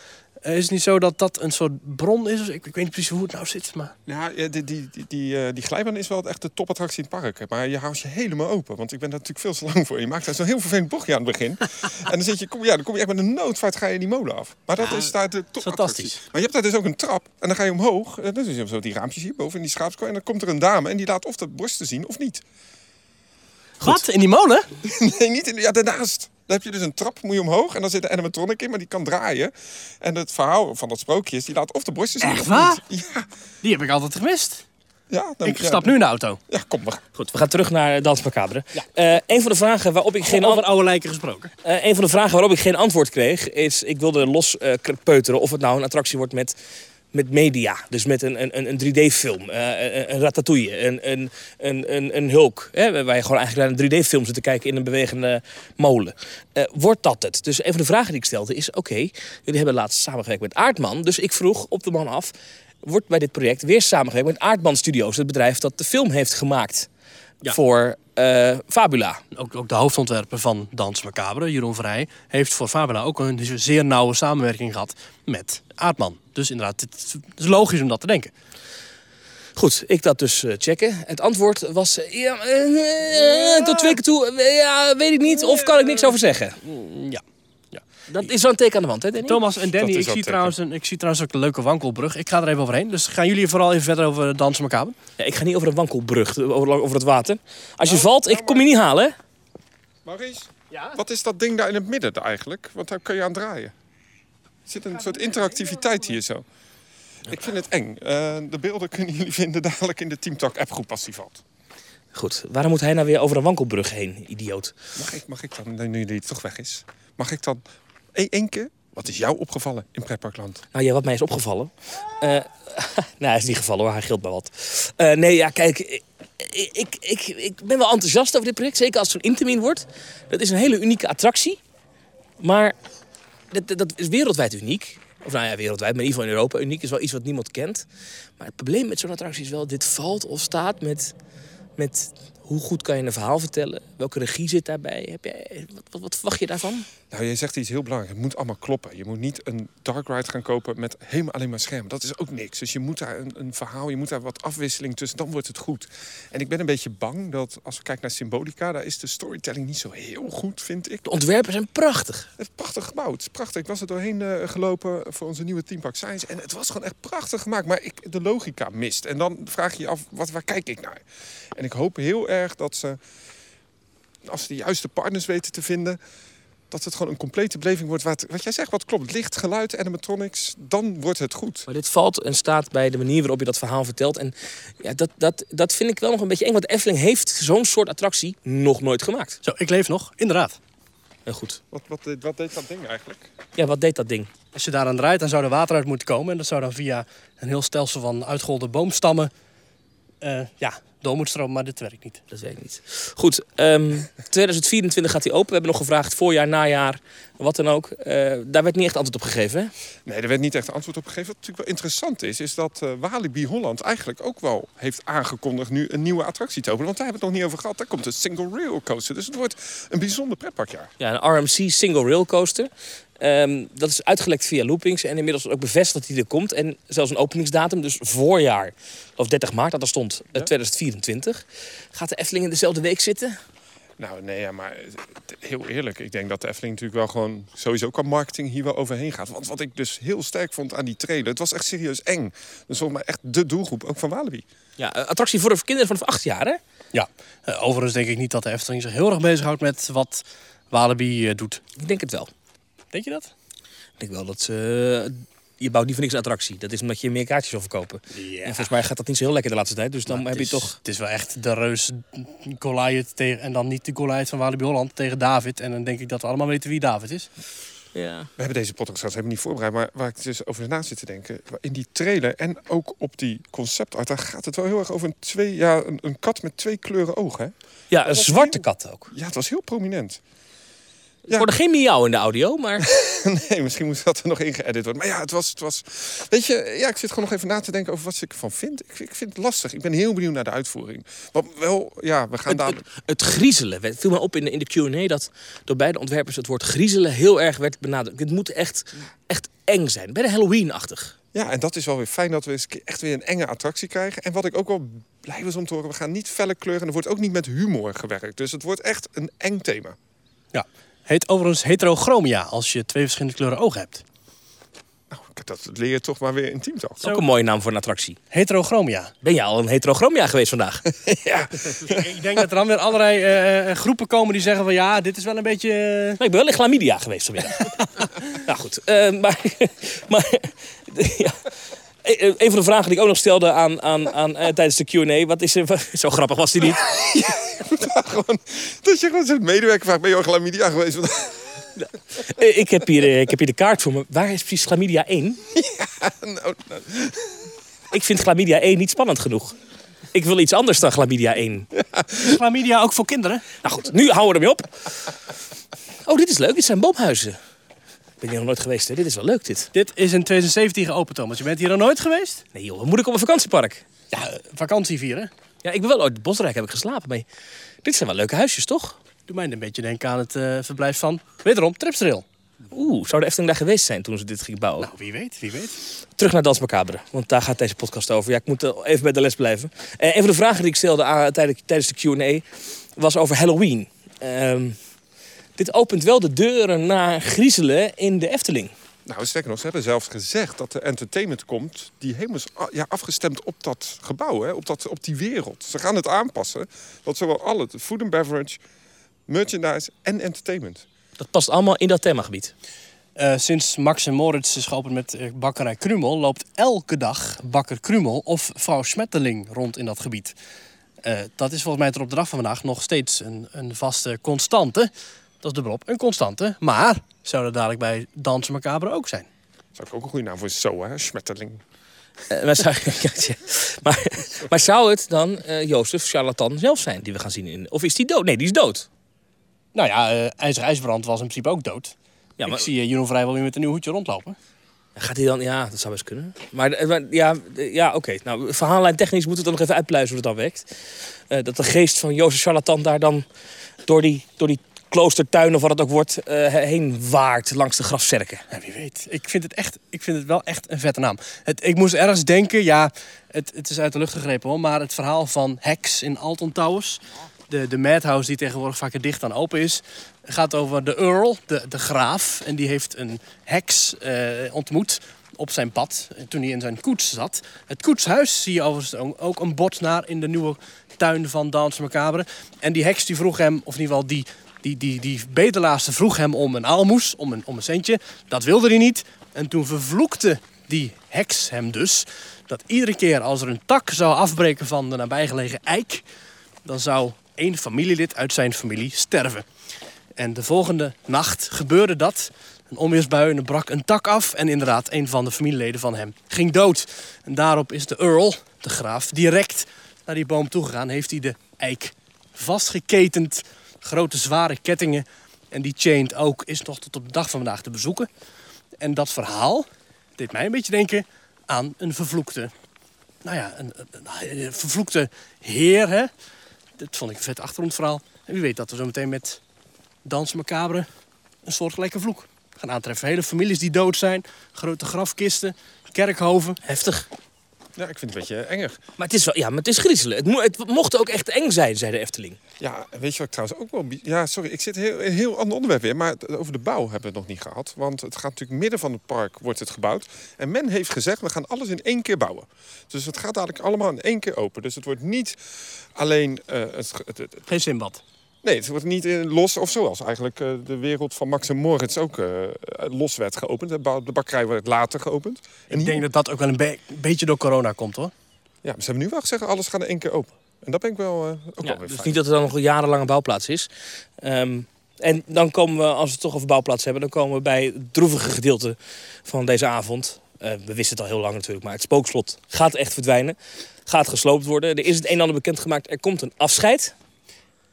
Eh, is het niet zo dat dat een soort bron is? Ik, ik weet niet precies hoe het nou zit, maar... Ja, die, die, die, die, eh, die glijbaan is wel echt de topattractie in het park. Maar je houdt je helemaal open. Want ik ben daar natuurlijk veel te lang voor. Je maakt daar zo'n heel vervelend bochtje aan het begin. en dan, zit je, kom, ja, dan kom je echt met een noodvaart ga je die molen af. Maar dat is daar de topattractie. fantastisch. Maar je hebt daar dus ook een trap. En dan ga je omhoog. En dan zie je zo die raampjes hier boven in die schaapskooi. En dan komt er een dame en die laat of de borsten zien of niet. Wat? In die molen? nee, niet in ja, daarnaast. Dan heb je dus een trap, moet je omhoog. En dan zit de animatronic in, maar die kan draaien. En het verhaal van dat sprookje is, die laat of de borsten zien Echt waar? Ja, Die heb ik altijd gemist. ja, dan, Ik ja, stap nu in de auto. Ja, kom maar. Goed, we gaan terug naar Dans Macabre. Eh, een van de vragen waarop ik geen Over oude lijken gesproken. eh, een van de vragen waarop ik geen antwoord kreeg is, ik wilde los eh, peuteren of het nou een attractie wordt met, met media, dus met een, een, een 3D-film, een, een ratatouille, een, een, een, een, een Hulk, hè, waar je gewoon eigenlijk naar een 3D-film zit te kijken in een bewegende molen. Eh, wordt dat het? Dus een van de vragen die ik stelde is, oké, jullie hebben laatst samengewerkt met Aardman, dus ik vroeg op de man af, wordt bij dit project weer samengewerkt met Aardman Studios, het bedrijf dat de film heeft gemaakt Ja. voor eh, Fabula. Ook, ook de hoofdontwerper van Dans Macabre, Jeroen Vrij, heeft voor Fabula ook een zeer nauwe samenwerking gehad met Aardman. Dus inderdaad, het is logisch om dat te denken. Goed, ik dat dus eh, checken. Het antwoord was eh, ja, eh, eh, tot twee keer toe. ja, weet ik niet of kan ik niks over zeggen. Ja. Dat is wel een teken aan de wand, hè, Danny? Thomas en Danny, ik zie, trouwens een, ik zie trouwens ook een leuke wankelbrug. Ik ga er even overheen. Dus gaan jullie vooral even verder over Dans Macabre? Ja, ik ga niet over een wankelbrug, over, over het water. Als je valt, ik kom je niet halen. hè? Maurice, Ja? wat is dat ding daar in het midden eigenlijk? Want daar kun je aan draaien. Er zit een soort interactiviteit hier zo. Ik vind het eng. Eh, de beelden kunnen jullie vinden dadelijk in de Team Talk appgroep als die valt. Goed, waarom moet hij nou weer over een wankelbrug heen, idioot? Mag ik, mag ik dan, nu die toch weg is, mag ik dan keer? Wat is jou opgevallen in Pretparkland? Nou ja, wat mij is opgevallen. Eh nou, is niet gevallen hoor, hij gilt maar wat. Eh, nee, ja, kijk, ik, ik, ik, ik ben wel enthousiast over dit project. Zeker als het zo'n Intamin wordt. Dat is een hele unieke attractie. Maar dat, dat- dat is wereldwijd uniek. Of nou ja, wereldwijd, maar in ieder geval in Europa. Uniek is wel iets wat niemand kent. Maar het probleem met zo'n attractie is wel... dit valt of staat met, met hoe goed kan je een verhaal vertellen. Welke regie zit daarbij? Heb jij, wat, wat, wat verwacht je daarvan? Nou, jij zegt iets heel belangrijks. Het moet allemaal kloppen. Je moet niet een dark ride gaan kopen met helemaal alleen maar schermen. Dat is ook niks. Dus je moet daar een, een verhaal, je moet daar wat afwisseling tussen. Dan wordt het goed. En ik ben een beetje bang dat als we kijken naar Symbolica, daar is de storytelling niet zo heel goed, vind ik. De ontwerpen zijn prachtig. Het is prachtig gebouwd. Het is prachtig. Ik was er doorheen eh, gelopen voor onze nieuwe Team Park Science. En het was gewoon echt prachtig gemaakt. Maar ik, de logica mist. En dan vraag je je af, wat, waar kijk ik naar? En ik hoop heel erg dat ze, als ze de juiste partners weten te vinden... dat het gewoon een complete beleving wordt. Wat, wat jij zegt, wat klopt. Licht, geluid, animatronics. Dan wordt het goed. Maar dit valt en staat bij de manier waarop je dat verhaal vertelt. En ja, dat, dat, dat vind ik wel nog een beetje eng. Want Efteling heeft zo'n soort attractie nog nooit gemaakt. Zo, ik leef nog. Inderdaad. Heel goed. Wat, wat, deed- wat deed dat ding eigenlijk? Ja, wat deed dat ding? Als je daaraan draait, dan zou er water uit moeten komen. En dat zou dan via een heel stelsel van uitgeholde boomstammen... eh, ja, door moeten stromen, maar dit werkt niet. Dat weet ik niet. Goed, ehm, 2024 gaat hij open. We hebben nog gevraagd voorjaar, najaar, wat dan ook. Eh, daar werd niet echt antwoord op gegeven. Hè? Nee, er werd niet echt antwoord op gegeven. Wat natuurlijk wel interessant is, is dat eh, Walibi Holland eigenlijk ook wel heeft aangekondigd nu een nieuwe attractie te openen. Want daar hebben we het nog niet over gehad. Daar komt een single rail coaster. Dus het wordt een bijzonder pretparkjaar. Ja, een RMC Single Rail Coaster. Ehm, dat is uitgelekt via Loopings en inmiddels ook bevestigd dat hij er komt. En zelfs een openingsdatum, dus voorjaar, of 30 maart, dat er stond, eh, 2024. Gaat de Efteling in dezelfde week zitten? Nou, nee, ja, maar eh, heel eerlijk. Ik denk dat de Efteling natuurlijk wel gewoon sowieso qua marketing hier wel overheen gaat. Want wat ik dus heel sterk vond aan die trailer, het was echt serieus eng. Dus volgens mij echt de doelgroep, ook van Walibi. Ja, eh, attractie voor de kinderen vanaf 8 jaar, hè? Ja, Eh, overigens denk ik niet dat de Efteling zich heel erg bezighoudt met wat Walibi eh, doet. Ik denk het wel. Denk je dat? Ik denk wel dat ze je bouwt niet voor niks een attractie. Dat is omdat je meer kaartjes wil verkopen. En volgens mij gaat dat niet zo heel lekker de laatste tijd. Dus dan Maar heb je toch... Het is wel echt de reus Goliath tegen... En dan niet de Goliath van Walibi Holland tegen David. En dan denk ik dat we allemaal weten wie David is. Ja. We hebben deze podcast helemaal niet voorbereid, maar waar ik dus over na zit te denken. In die trailer en ook op die conceptart, daar gaat het wel heel erg over een, twee, ja, een, een kat met twee kleuren ogen. Hè? ja, een zwarte heel- kat ook. Ja, het was heel prominent. Er worden geen miauw in de audio, maar... Nee, misschien moet dat er nog in geëdit worden. Maar ja, het was, het was... Weet je, ja, ik zit gewoon nog even na te denken over wat ik ervan vind. Ik, ik vind het lastig. Ik ben heel benieuwd naar de uitvoering. Wat wel, ja, we gaan Het, daar... het, het griezelen. Het viel me op in de, in de Q&A dat door beide ontwerpers het woord griezelen heel erg werd benadrukt. Het moet echt, echt eng zijn. Bijna Halloween-achtig. Ja, en dat is wel weer fijn dat we eens een keer echt weer een enge attractie krijgen. En wat ik ook wel blij was om te horen, we gaan niet felle kleuren. En er wordt ook niet met humor gewerkt. Dus het wordt echt een eng thema. Ja. Heet overigens heterochromia als je twee verschillende kleuren ogen hebt. Nou, dat leer je toch maar weer in teamtalk. Ook een mooie naam voor een attractie. Heterochromia. Ben je al een heterochromia geweest vandaag? ja, ik denk dat er dan weer allerlei eh, eh, groepen komen die zeggen van... Ja, dit is wel een beetje... eh, Nee, ik ben wel in Glamidia geweest vanmiddag. nou goed, eh, maar... maar ja. Eh, eh, Een van de vragen die ik ook nog stelde aan, aan, aan, eh, tijdens de Q&A... Wat is er, zo grappig was die niet. gewoon, dat je gewoon zo'n medewerker vraagt, ben je al glamidia geweest? ik, heb hier, ik heb hier de kaart voor me. Waar is precies Glamidia 1? nou, nou, Ik vind Glamidia 1 niet spannend genoeg. Ik wil iets anders dan Glamidia 1. Is chlamydia ook voor kinderen? Nou goed, nu houden we ermee op. Oh, dit is leuk. Dit zijn boomhuizen. Ik ben hier nog nooit geweest, hè? Dit is wel leuk, dit. Dit is in 2017 geopend, Thomas. Je bent hier nog nooit geweest? Nee joh, moet ik op een vakantiepark? Ja, eh, vakantie vieren. Ja, ik ben wel ooit in Bosrijk heb ik geslapen. Maar dit zijn wel leuke huisjes, toch? Doe mij een beetje denken aan het eh, verblijf van... Wederom, Tripstrail. Oeh, zou de Efteling daar geweest zijn toen ze dit ging bouwen? Nou, wie weet, wie weet. Terug naar Dans Macabre, want daar gaat deze podcast over. Ja, ik moet eh, even bij de les blijven. Eh, een van de vragen die ik stelde aan, tijdens, tijdens de Q&A was over Halloween. Ehm, dit opent wel de deuren naar griezelen in de Efteling. nou, sterker nog, ze hebben zelfs gezegd dat er entertainment komt... die helemaal ja, afgestemd op dat gebouw, hè, op, dat, op die wereld. Ze gaan het aanpassen, dat zowel al het food and beverage, merchandise en entertainment... Dat past allemaal in dat themagebied. Eh, sinds Max en Moritz is geopend met eh, bakkerij Krumel... loopt elke dag bakker Krumel of vrouw Smetteling rond in dat gebied. Eh, dat is volgens mij tot op de dag van vandaag nog steeds een, een vaste constante. Dat is dubbelop, een constante. Maar zou dat dadelijk bij Dansen Macabre ook zijn? Zou ik ook een goede naam voor zo, hè? Schmetterling. Eh, maar, zou, maar, maar zou het dan eh Jozef Charlatan zelf zijn die we gaan zien? In, of is die dood? Nee, die is dood. Nou ja, eh IJzer IJsbrand was in principe ook dood. Ja, Ik maar zie eh, Jeroen vrijwel weer met een nieuw hoedje rondlopen. gaat hij dan... Ja, dat zou best kunnen. Maar, maar ja, ja oké. Nou, verhaallijn technisch moeten we dan nog even uitpluizen hoe dat dan werkt. Eh, dat de geest van Jozef Charlatan daar dan door die, door die kloostertuin of wat het ook wordt... eh, heen waart langs de grafzerken. Ja, wie weet. Ik vind het, echt, ik vind het wel echt een vette naam. Het, ik moest ergens denken, ja, het, het is uit de lucht gegrepen hoor, maar het verhaal van Hex in Alton Towers, de, de madhouse die tegenwoordig vaker dicht dan open is, gaat over de Earl, de, de graaf. En die heeft een heks eh, ontmoet op zijn pad eh, toen hij in zijn koets zat. Het koetshuis zie je overigens ook- een bord naar in de nieuwe tuin van Dans Macabre. En die heks die vroeg hem, of in ieder geval die, die, die, die vroeg hem om een aalmoes, om een, om een centje. Dat wilde hij niet. En toen vervloekte die heks hem dus dat iedere keer als er een tak zou afbreken van de nabijgelegen eik, dan zou één familielid uit zijn familie sterven. En de volgende nacht gebeurde dat. Een onweersbui en brak een tak af. En inderdaad, een van de familieleden van hem ging dood. En daarop is de Earl, de graaf, direct naar die boom toegegaan. Heeft hij de eik vastgeketend. Grote zware kettingen. En die chained ook is nog tot op de dag van vandaag te bezoeken. En dat verhaal deed mij een beetje denken aan een vervloekte... Nou ja, een, vervloekte heer, hè. Dat vond ik een vet achtergrondverhaal. En wie weet dat we zo meteen met Dans Macabre een soortgelijke vloek gaan aantreffen. Hele families die dood zijn, grote grafkisten, kerkhoven. Heftig. Ja, ik vind het een beetje enger. Maar het is, wel, ja, maar het is griezelen. Het, mo- het mocht ook echt eng zijn, zei de Efteling. Ja, weet je wat ik trouwens ook wel... Ja, sorry, ik zit heel, een heel ander onderwerp weer. Maar over de bouw hebben we het nog niet gehad. Want het gaat natuurlijk midden van het park wordt het gebouwd. En men heeft gezegd, we gaan alles in één keer bouwen. Dus het gaat dadelijk allemaal in één keer open. Dus het wordt niet alleen... eh, het, het, het- Geen Simbad. Nee, het wordt niet los of zoals eigenlijk eh, de wereld van Max en Moritz ook eh, los werd geopend. De ba- De bakkerij werd later geopend. En Ik denk dat dat ook wel een be- beetje door corona komt hoor. Ja, maar ze hebben nu wel gezegd, alles gaat in één keer open. En dat ben ik wel eh, ook Ja, wel weer dus fijn. niet dat er dan nog een jarenlange bouwplaats is. Ehm, en dan komen we, als we het toch over bouwplaats hebben, dan komen we bij het droevige gedeelte van deze avond. Eh, we wisten het al heel lang natuurlijk, maar het spookslot gaat echt verdwijnen. Gaat gesloopt worden. Er is het een en ander bekendgemaakt. Er komt een afscheid.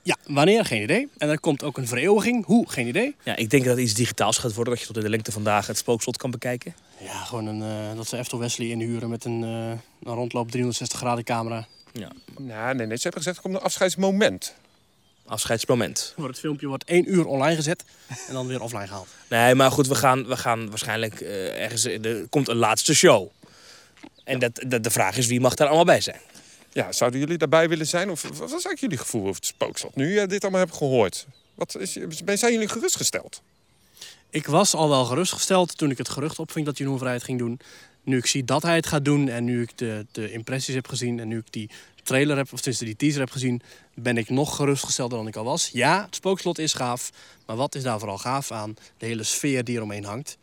Ja, wanneer? Geen idee. En er komt ook een vereeuwiging. Hoe? Geen idee. Ja, ik denk dat het iets digitaals gaat worden. Dat je tot in de lengte van dagen het spookslot kan bekijken. Ja, gewoon een, eh, dat ze Eftel Wesley inhuren met een, eh, een rondloop 360 graden camera. Ja, Nou, nee, nee, ze hebben gezegd, er komt een afscheidsmoment. afscheidsmoment. Het filmpje wordt één uur online gezet en dan weer offline gehaald. Nee, maar goed, we gaan, we gaan waarschijnlijk eh, ergens... Er komt een laatste show. En dat, dat, de vraag is, wie mag daar allemaal bij zijn? Ja, zouden jullie daarbij willen zijn? Of wat is eigenlijk jullie gevoel over het spookslot? Nu je dit allemaal hebt gehoord. Wat is, zijn jullie gerustgesteld? Ik was al wel gerustgesteld toen ik het gerucht opving dat Jeroen Vrijheid ging doen. Nu ik zie dat hij het gaat doen en nu ik de, de impressies heb gezien en nu ik die trailer heb, of tenminste die teaser heb gezien, ben ik nog gerustgestelder dan ik al was. Ja, het spookslot is gaaf, maar wat is daar vooral gaaf aan? De hele sfeer die eromheen hangt.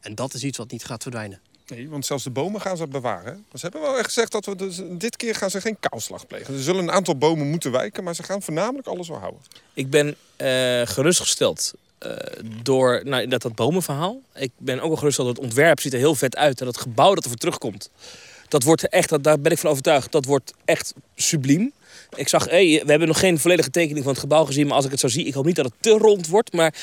En dat is iets wat niet gaat verdwijnen. Nee, want zelfs de bomen gaan ze bewaren. Ze hebben wel echt gezegd dat we dus, dit keer gaan ze geen kaalslag plegen. Er zullen een aantal bomen moeten wijken, maar ze gaan voornamelijk alles wel houden. Ik ben eh, gerustgesteld eh, door nou, dat, dat bomenverhaal. Ik ben ook wel gerustgesteld dat het ontwerp ziet er heel vet uit. En het gebouw dat er voor terugkomt, dat wordt echt, dat, daar ben ik van overtuigd, dat wordt echt subliem. Ik zag, hey, we hebben nog geen volledige tekening van het gebouw gezien. Maar als ik het zo zie, ik hoop niet dat het te rond wordt. Maar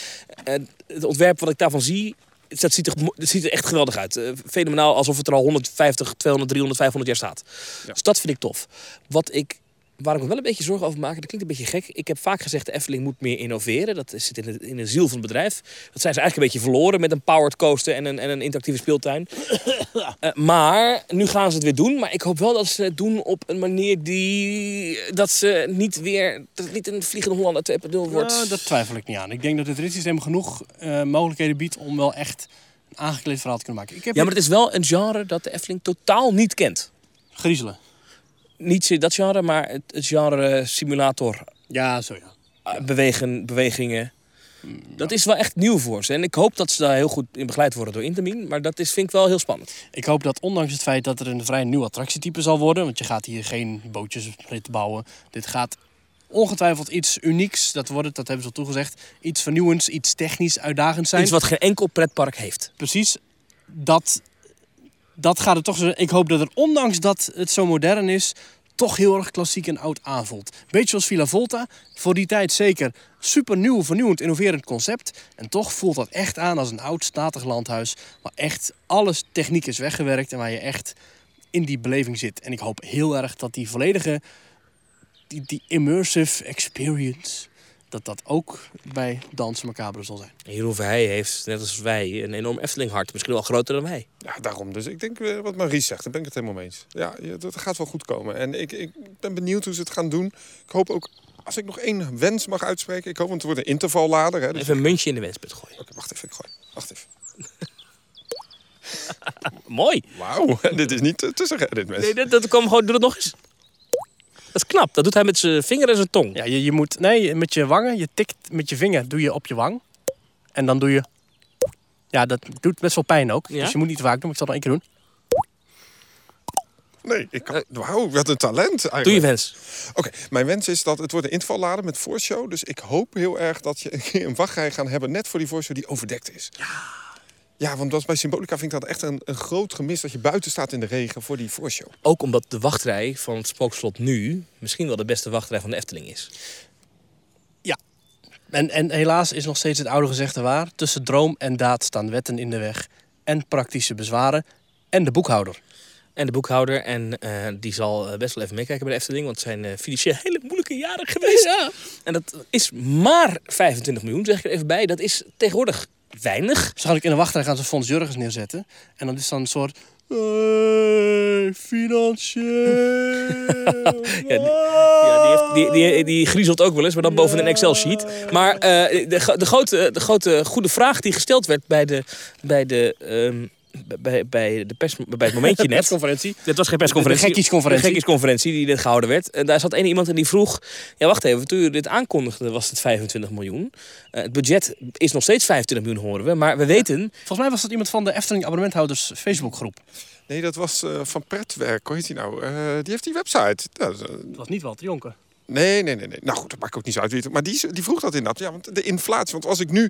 eh, het ontwerp wat ik daarvan zie, dat ziet er, het ziet er echt geweldig uit. Eh, fenomenaal, alsof het er al 150, 200, 300, 500 jaar staat. Ja. Dus dat vind ik tof. Wat ik, waar ik me wel een beetje zorgen over maak, dat klinkt een beetje gek. Ik heb vaak gezegd, de Efteling moet meer innoveren. Dat zit in de, in de ziel van het bedrijf. Dat zijn ze eigenlijk een beetje verloren met een powered coaster en een, en een interactieve speeltuin. Eh, maar nu gaan ze het weer doen. Maar ik hoop wel dat ze het doen op een manier die... Dat ze niet weer... Dat het niet een vliegende Hollander 2.0 wordt. Ja, dat twijfel ik niet aan. Ik denk dat het ritssysteem genoeg eh, mogelijkheden biedt om wel echt een aangekleed verhaal te kunnen maken. Ik heb Ja, maar het is wel een genre dat de Efteling totaal niet kent. griezelen. Niet dat genre, maar het, het genre simulator. Ja, zo ja. eh, Bewegen, bewegingen. Dat is wel echt nieuw voor ze. En ik hoop dat ze daar heel goed in begeleid worden door Intermin. Maar dat is, vind ik wel heel spannend. Ik hoop dat ondanks het feit dat er een vrij nieuw attractietype zal worden, want je gaat hier geen bootjes bouwen. Dit gaat ongetwijfeld iets unieks, dat wordt het, dat hebben ze al toegezegd. Iets vernieuwends, iets technisch uitdagends zijn. Iets wat geen enkel pretpark heeft. Precies, dat, dat gaat het toch zo. Ik hoop dat er ondanks dat het zo modern is, toch heel erg klassiek en oud aanvoelt. Beetje zoals Villa Volta, voor die tijd zeker super nieuw, vernieuwend, innoverend concept. En toch voelt dat echt aan als een oud statig landhuis, waar echt alles techniek is weggewerkt en waar je echt in die beleving zit. En ik hoop heel erg dat die volledige, die, die immersive experience, dat dat ook bij Dansen Macabre zal zijn. Jeroen Verheij heeft, net als wij, een enorm Efteling hart. Misschien wel groter dan wij. Ja, daarom. Dus ik denk eh, wat Maries zegt, daar ben ik het helemaal mee eens. Ja, dat gaat wel goed komen. En ik, ik ben benieuwd hoe ze het gaan doen. Ik hoop ook, als ik nog één wens mag uitspreken. Ik hoop, want het wordt een intervallader. Hè, dus Even een muntje in de wensput gooien. Oké, wacht even, ik gooi. Wacht even. Mooi. Wauw, dit is niet te, te zeggen, dit mensen. Nee, dat, dat kwam gewoon, doe dat nog eens. Dat is knap. Dat doet hij met zijn vinger en zijn tong. Ja, je, je moet, nee, met je wangen, je tikt met je vinger, doe je op je wang. En dan doe je, ja, dat doet best wel pijn ook. Ja? Dus je moet niet te vaak doen, maar ik zal het nog één keer doen. Nee, ik kan... Wauw, wat een talent eigenlijk. Doe je wens. Oké, mijn wens is dat het wordt een intervallader met voorshow. Dus ik hoop heel erg dat je een wachtrij gaan hebben net voor die voorshow die overdekt is. Ja. Ja, want dat bij Symbolica vind ik dat echt een, een groot gemis dat je buiten staat in de regen voor die voorshow. Ook omdat de wachtrij van het spookslot nu misschien wel de beste wachtrij van de Efteling is. En, en helaas is nog steeds het oude gezegde waar. Tussen droom en daad staan wetten in de weg. En praktische bezwaren. En de boekhouder. En de boekhouder, en eh, die zal eh, best wel even meekijken bij de Efteling, want het zijn eh, financieel hele moeilijke jaren geweest. En dat is maar 25 miljoen, zeg ik er even bij. Dat is tegenwoordig weinig. Waarschijnlijk in de wachtrij gaan ze Fons Jurgens neerzetten. En dan is dan een soort... Hey, financieel. Ja, die, ja, die, heeft, die, die, die griezelt ook wel eens, maar dan boven een Excel-sheet. Maar eh, de, de, grote, de grote goede vraag die gesteld werd bij de, bij de, ehm, bij, bij, de pers, bij het momentje net. persconferentie. Dit was geen persconferentie. De gekkiesconferentie. De gekkiesconferentie die net gehouden werd. En daar zat één iemand en die vroeg... Ja, wacht even. Toen u dit aankondigde was het 25 miljoen. Eh, het budget is nog steeds 25 miljoen, horen we. Maar we weten... Volgens mij was dat iemand van de Efteling abonnementhouders Facebookgroep. Nee, dat was eh, van Pretwerk. Hoe heet hij nou? Eh, die heeft die website. Dat was niet Walter Jonker. Nee, nee, nee, nee. Nou goed, dat maakt ook niet zo uit. wie het- Maar die, die vroeg dat inderdaad. Ja, want de inflatie. Want als ik nu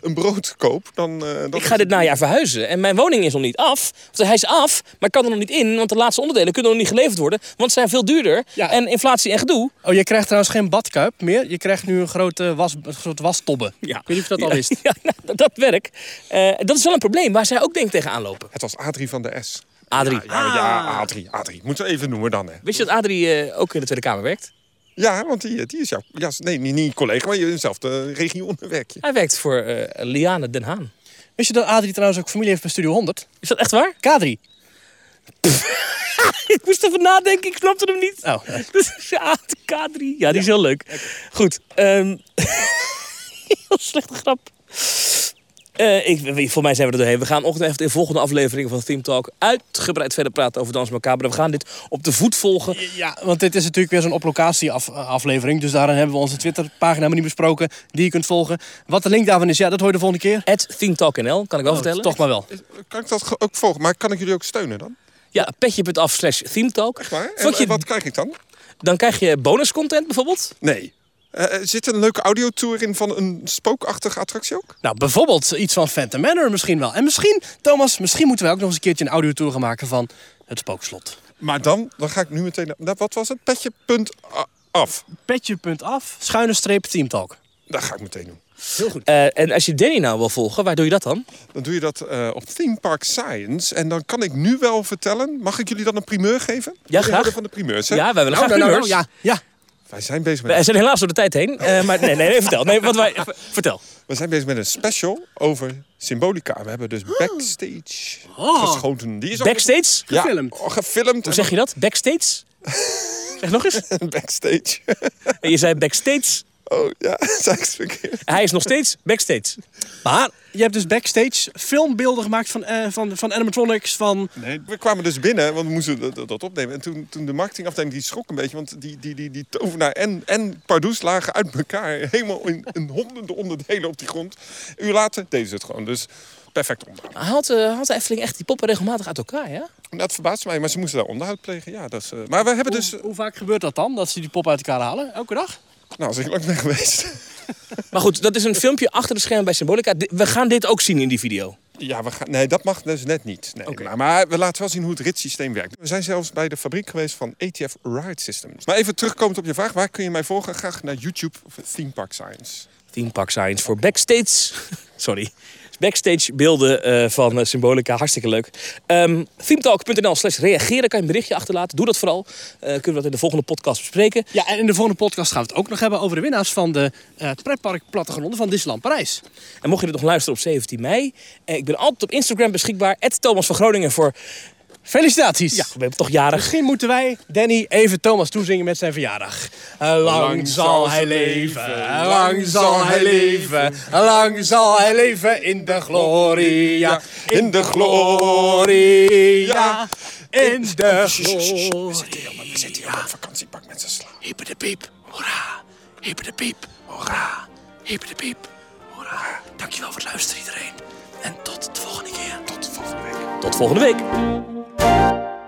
een brood koop, dan... eh, dan Ik ga dit najaar verhuizen en mijn woning is nog niet af. Want hij is af, maar kan er nog niet in. Want de laatste onderdelen kunnen nog niet geleverd worden. Want ze zijn veel duurder. Ja. En inflatie en gedoe. Oh, je krijgt trouwens geen badkuip meer. Je krijgt nu een grote was, een soort wastobbe. Ja. Ik weet niet of je dat al wist. Ja, nou, dat- werk. Eh, dat is wel een probleem waar zij ook denk ik tegenaan lopen. Het was Adrie van de S. Adrie. Ja, ja, ja Adrie, Adrie. Moeten we even noemen dan, hè. Wist je dat Adrie eh, ook in de Tweede Kamer werkt? Ja, want die, die is jouw... Ja, nee, niet, niet collega, maar je dezelfde regio werk je. Hij werkt voor eh, Liane Den Haan. Wist je dat Adrie trouwens ook familie heeft bij Studio 100? Is dat echt waar? Kadri. ik moest even nadenken, ik snapte hem niet. Oh, Dus ja, K3. Ja, die is heel leuk. Goed. ehm heel slechte grap. Eh, ik, voor mij zijn we er doorheen. We gaan ongetwijfeld in de volgende aflevering van Theme Talk uitgebreid verder praten over Dans Macabre. We gaan dit op de voet volgen. Ja, want dit is natuurlijk weer zo'n op locatie af, aflevering. Dus daarin hebben we onze Twitterpagina helemaal niet besproken. Die je kunt volgen. Wat de link daarvan is, ja, dat hoor je de volgende keer. At Theme Talk NL, kan ik wel Oh, vertellen. Toch maar wel. Kan ik dat ook volgen? Maar kan ik jullie ook steunen dan? Ja, petje.af slash Theme Talk. Echt waar? En, Vond je- en wat krijg ik dan? Dan krijg je bonus content bijvoorbeeld. Nee. Eh, er zit een leuke audiotour in van een spookachtige attractie ook? Nou, bijvoorbeeld iets van Phantom Manor misschien wel. En misschien, Thomas, misschien moeten we ook nog eens een keertje een audiotour gaan maken van het spookslot. Maar dan, dan ga ik nu meteen... naar- naar- Wat was het? Petje punt a- af. Petje.af, schuine streep teamtalk. Dat ga ik meteen doen. Heel goed. Eh, en als je Danny nou wil volgen, waar doe je dat dan? Dan doe je dat eh, op Theme Park Science. En dan kan ik nu wel vertellen... Mag ik jullie dan een primeur geven? Jullie graag. van de primeurs, hè? Ja, wij willen Nou, graag nou, nou, primeurs. ja, ja. Wij zijn bezig met... We zijn helaas door de tijd heen. eh, maar nee, nee, nee, vertel. Nee, wat wij, vertel. We zijn bezig met een special over symbolica. We hebben dus backstage Oh. geschoten. Die is ook- Backstage? Ja, gefilmd. oh, gefilmd. Hoe zeg je dat? Backstage? Zeg nog eens. backstage. En je zei backstage. Oh ja, zei ik het verkeerd. Hij is nog steeds backstage. Maar je hebt dus backstage filmbeelden gemaakt van, eh, van, van animatronics, van... Nee, we kwamen dus binnen, want we moesten dat, dat- dat opnemen. En toen, toen de marketingafdeling die schrok een beetje, want die, die, die, die tovenaar en, en Pardoes lagen uit elkaar. Helemaal in, in honderden onderdelen op die grond. Een uur later deden ze het gewoon. Dus perfect onderhoud. Haalt, uh, haalt de Efteling echt die poppen regelmatig uit elkaar, ja? Dat verbaast mij, maar ze moesten daar onderhoud plegen. Ja, dat is, eh, maar we hebben dus... Hoe, hoe vaak gebeurt dat dan, dat ze die pop uit elkaar halen? Elke dag? Nou, als ik lang ben geweest. Maar goed, dat is een filmpje achter de schermen bij Symbolica. We gaan dit ook zien in die video. Ja, we gaan, nee, dat mag dus net niet. Nee, maar we laten wel zien hoe het ritssysteem werkt. We zijn zelfs bij de fabriek geweest van ATF Ride Systems. Maar even terugkomend op je vraag, waar kun je mij volgen? Graag naar YouTube of Theme Park Science. Theme Park Science voor backstage. Sorry. Backstage beelden eh, van eh, Symbolica. Hartstikke leuk. Um, themetalk.nl slash reageren. Kan je een berichtje achterlaten. Doe dat vooral. Eh, kunnen we dat in de volgende podcast bespreken. Ja, en in de volgende podcast gaan we het ook nog hebben over de winnaars van de pretpark plattegronden van Disneyland Parijs. En mocht je dit nog luisteren op 17 mei. Ik ben altijd op Instagram beschikbaar. Thomas van Groningen voor... Felicitaties! Ja, we hebben toch jarig. Misschien moeten wij, Danny, even Thomas toezingen met zijn verjaardag. Lang zal hij leven, lang zal hij leven, lang zal hij leven in de gloria. In de gloria, in de We zitten hier gloria. we zitten hier op vakantiepak met z'n slaan. Hyper de piep, hoera. Hyper de piep, hoera. Hyper de piep, hoera. Dankjewel voor het luisteren iedereen. En tot de volgende keer. Tot volgende week. Tot volgende week. Música